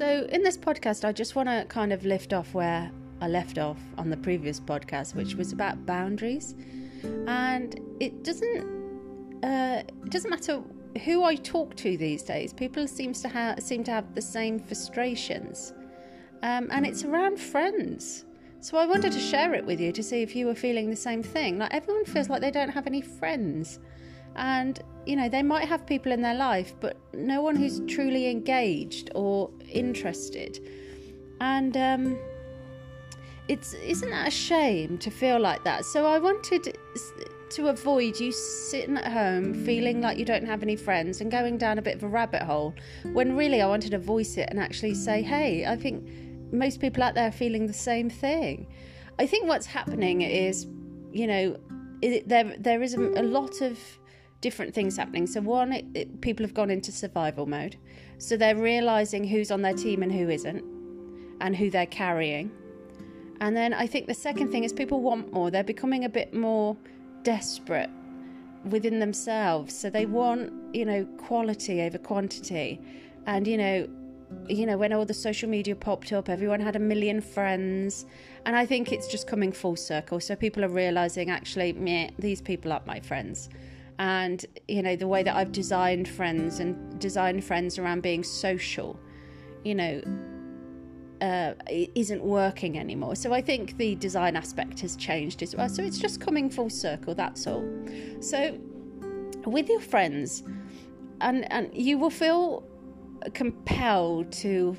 So, in this podcast, I just want to kind of lift off where I left off on the previous podcast, which was about boundaries. And it doesn't uh, it doesn't matter who I talk to these days. People seems to have seem to have the same frustrations, um, and it's around friends. So I wanted to share it with you to see if you were feeling the same thing. Like everyone feels like they don't have any friends, and you know, they might have people in their life, but no one who's truly engaged or interested. And um, it's isn't that a shame to feel like that? So I wanted to avoid you sitting at home feeling like you don't have any friends and going down a bit of a rabbit hole when really I wanted to voice it and actually say, hey, I think most people out there are feeling the same thing. I think what's happening is, you know, it, there there is a, a lot of different things happening. So, one, it, it, people have gone into survival mode. So, they're realizing who's on their team and who isn't, and who they're carrying. And then I think the second thing is people want more. They're becoming a bit more desperate within themselves. So, they want, you know, quality over quantity. And, you know, you know, when all the social media popped up, everyone had a million friends. And I think it's just coming full circle. So people are realizing actually, these people aren't my friends and you know the way that I've designed friends and designed friends around being social, you know, uh, isn't working anymore. So I think the design aspect has changed as well. So it's just coming full circle. That's all. So with your friends, and and you will feel compelled to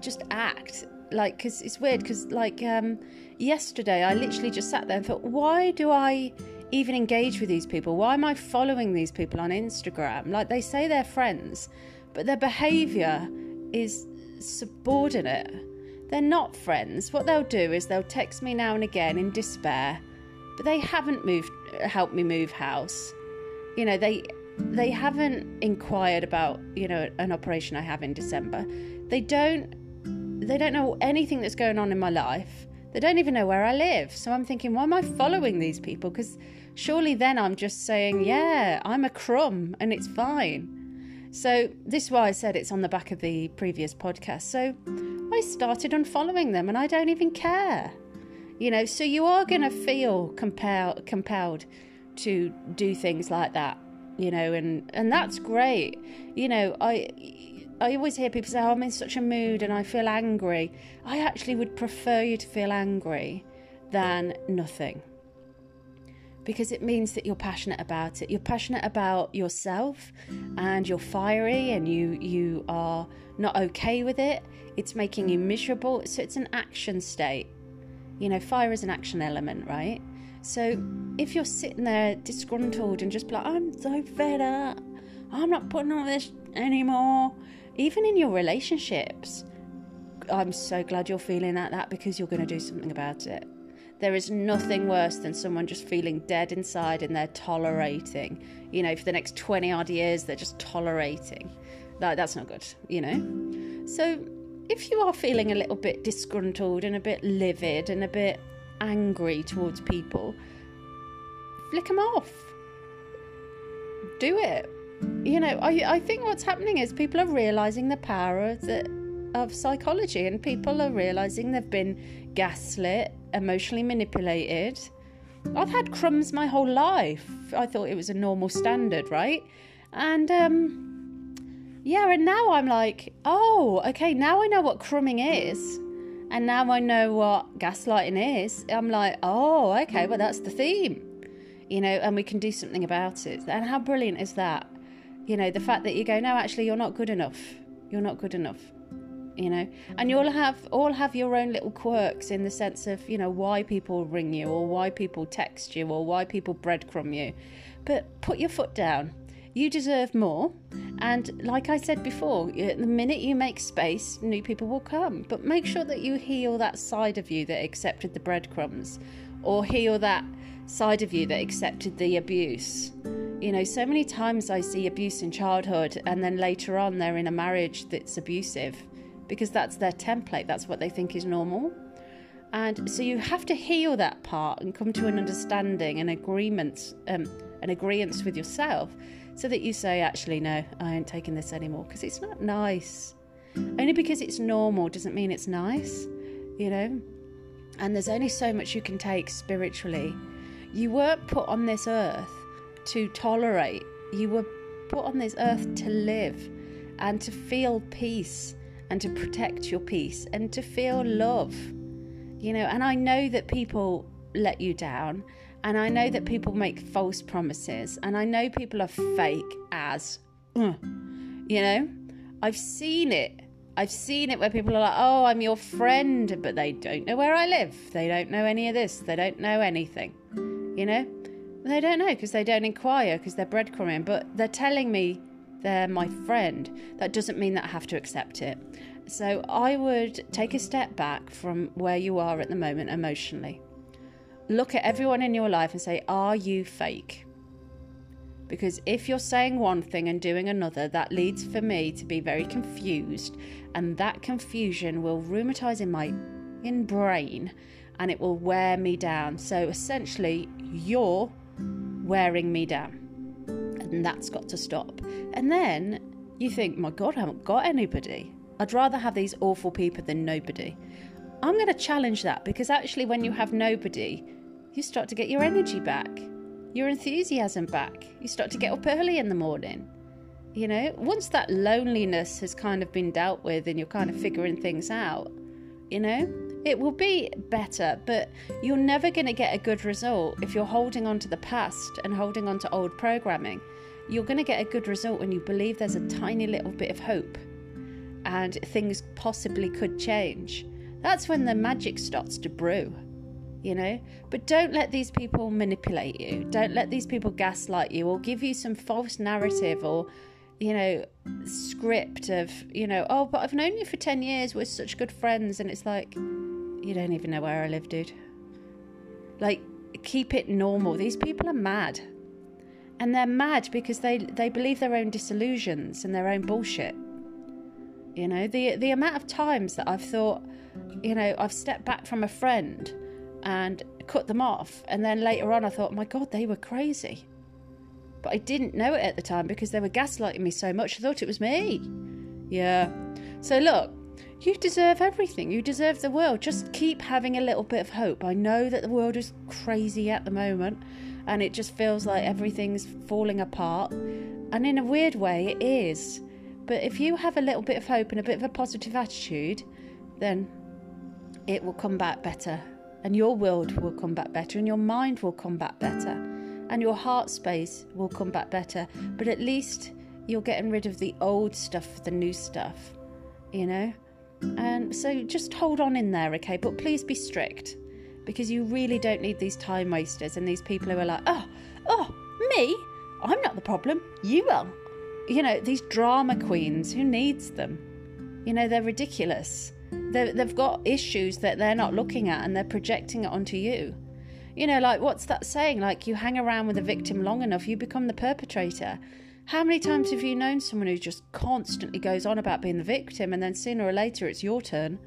just act like because it's weird because like um yesterday i literally just sat there and thought why do i even engage with these people? Why am I following these people on Instagram? Like they say they're friends, but their behavior is subordinate. They're not friends. What they'll do is they'll text me now and again in despair, but they haven't moved helped me move house. You know, they they haven't inquired about, you know, an operation I have in December. They don't they don't know anything that's going on in my life. They don't even know where I live. So I'm thinking, why am I following these people? Because surely then I'm just saying, yeah, I'm a crumb and it's fine. So, this is why I said it's on the back of the previous podcast. So, I started unfollowing them and I don't even care. You know, so you are going to feel compelled compelled to do things like that, you know, and and that's great. You know, I I always hear people say, oh, I'm in such a mood and I feel angry. I actually would prefer you to feel angry than nothing because it means that you're passionate about it. You're passionate about yourself and you're fiery and you you are not okay with it. It's making you miserable. So it's an action state. You know, fire is an action element, right? So if you're sitting there disgruntled and just like, I'm so fed up, I'm not putting on this anymore, even in your relationships, I'm so glad you're feeling like that because you're going to do something about it. There is nothing worse than someone just feeling dead inside and they're tolerating. You know, for the next 20 odd years, they're just tolerating. That, that's not good, you know? So, if you are feeling a little bit disgruntled and a bit livid and a bit angry towards people, flick them off. Do it. You know, I, I think what's happening is people are realizing the power of, the, of psychology and people are realizing they've been gaslit emotionally manipulated. I've had crumbs my whole life. I thought it was a normal standard, right? And um, yeah, and now I'm like, oh, okay, now I know what crumbing is. And now I know what gaslighting is. I'm like, oh, okay, well, that's the theme, you know, and we can do something about it. And how brilliant is that? You know, the fact that you go, no, actually, you're not good enough. You're not good enough you know? And you all have all have your own little quirks in the sense of you know why people ring you or why people text you or why people breadcrumb you. But put your foot down. You deserve more. And like i said before the minute you make space new people will come. But make sure that you heal that side of you that accepted the breadcrumbs or heal that side of you that accepted the abuse you know so many times i see abuse in childhood and then later on they're in a marriage that's abusive because that's their template, that's what they think is normal. And so you have to heal that part and come to an understanding, an agreement, um, an agreement with yourself, so that you say, actually, no, I ain't taking this anymore because it's not nice. Only because it's normal doesn't mean it's nice, you know? And there's only so much you can take spiritually. You weren't put on this earth to tolerate, you were put on this earth to live and to feel peace and to protect your peace and to feel love. You know, and I know that people let you down, and I know that people make false promises, and I know people are fake as, you know, I've seen it. I've seen it where people are like, oh, I'm your friend, but they don't know where I live. They don't know any of this. They don't know anything. You know? They don't know because they don't inquire because they're breadcrumbing, but they're telling me they're my friend. That doesn't mean that I have to accept it. So I would take a step back from where you are at the moment emotionally. Look at everyone in your life and say, Are you fake? Because if you're saying one thing and doing another, that leads for me to be very confused, and that confusion will rheumatize in my in brain and it will wear me down. So essentially, you're wearing me down. And that's got to stop. And then you think, my God, I haven't got anybody. I'd rather have these awful people than nobody. I'm going to challenge that because actually, when you have nobody, you start to get your energy back, your enthusiasm back. You start to get up early in the morning. You know, once that loneliness has kind of been dealt with and you're kind of figuring things out, you know, it will be better, but you're never going to get a good result if you're holding on to the past and holding on to old programming. You're going to get a good result when you believe there's a tiny little bit of hope and things possibly could change. That's when the magic starts to brew, you know? But don't let these people manipulate you. Don't let these people gaslight you or give you some false narrative or, you know, script of, you know, oh, but I've known you for 10 years. We're such good friends. And it's like, you don't even know where I live, dude. Like, keep it normal. These people are mad. And they're mad because they, they believe their own disillusions and their own bullshit. You know, the the amount of times that I've thought, you know, I've stepped back from a friend and cut them off, and then later on I thought, my God, they were crazy. But I didn't know it at the time because they were gaslighting me so much. I thought it was me. Yeah. So look, you deserve everything. You deserve the world. Just keep having a little bit of hope. I know that the world is crazy at the moment and it just feels like everything's falling apart. And in a weird way, it is. But if you have a little bit of hope and a bit of a positive attitude, then it will come back better. And your world will come back better, and your mind will come back better, and your heart space will come back better. But at least you're getting rid of the old stuff, for the new stuff, you know? And so just hold on in there, okay? But please be strict because you really don't need these time wasters and these people who are like, oh, oh, me? I'm not the problem. You are you know, these drama queens, who needs them? You know, they're ridiculous. they they've got issues that they're not looking at and they're projecting it onto you. You know, like what's that saying? Like, you hang around with a victim long enough, you become the perpetrator. How many times have you known someone who just constantly goes on about being the victim and then sooner or later it's your turn?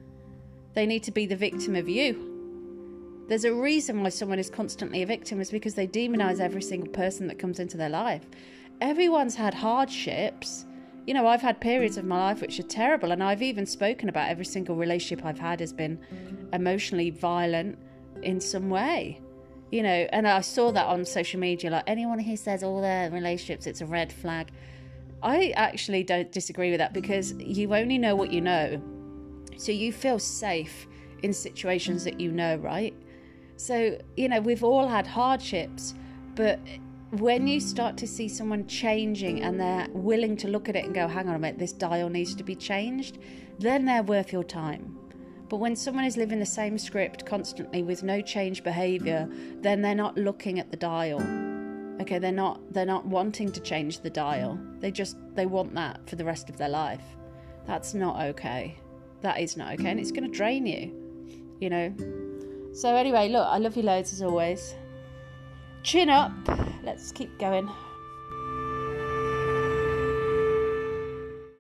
They need to be the victim of you. There's a reason why someone is constantly a victim is because they demonize every single person that comes into their life everyone's had hardships. You know, I've had periods of my life which are terrible, and I've even spoken about every single relationship I've had has been emotionally violent in some way. You know, and I saw that on social media. Like anyone who says all their relationships, it's a red flag. I actually don't disagree with that because you only know what you know. So you feel safe in situations that you know, right? So, you know, we've all had hardships, but when you start to see someone changing and they're willing to look at it and go, hang on a minute, this dial needs to be changed, then they're worth your time. But when someone is living the same script constantly with no change behavior, then they're not looking at the dial. Okay, they're not they're not wanting to change the dial. They just they want that for the rest of their life. That's not okay. That is not okay and it's going to drain you. You know. So anyway, look, I love you loads as always. Chin up. Let's keep going.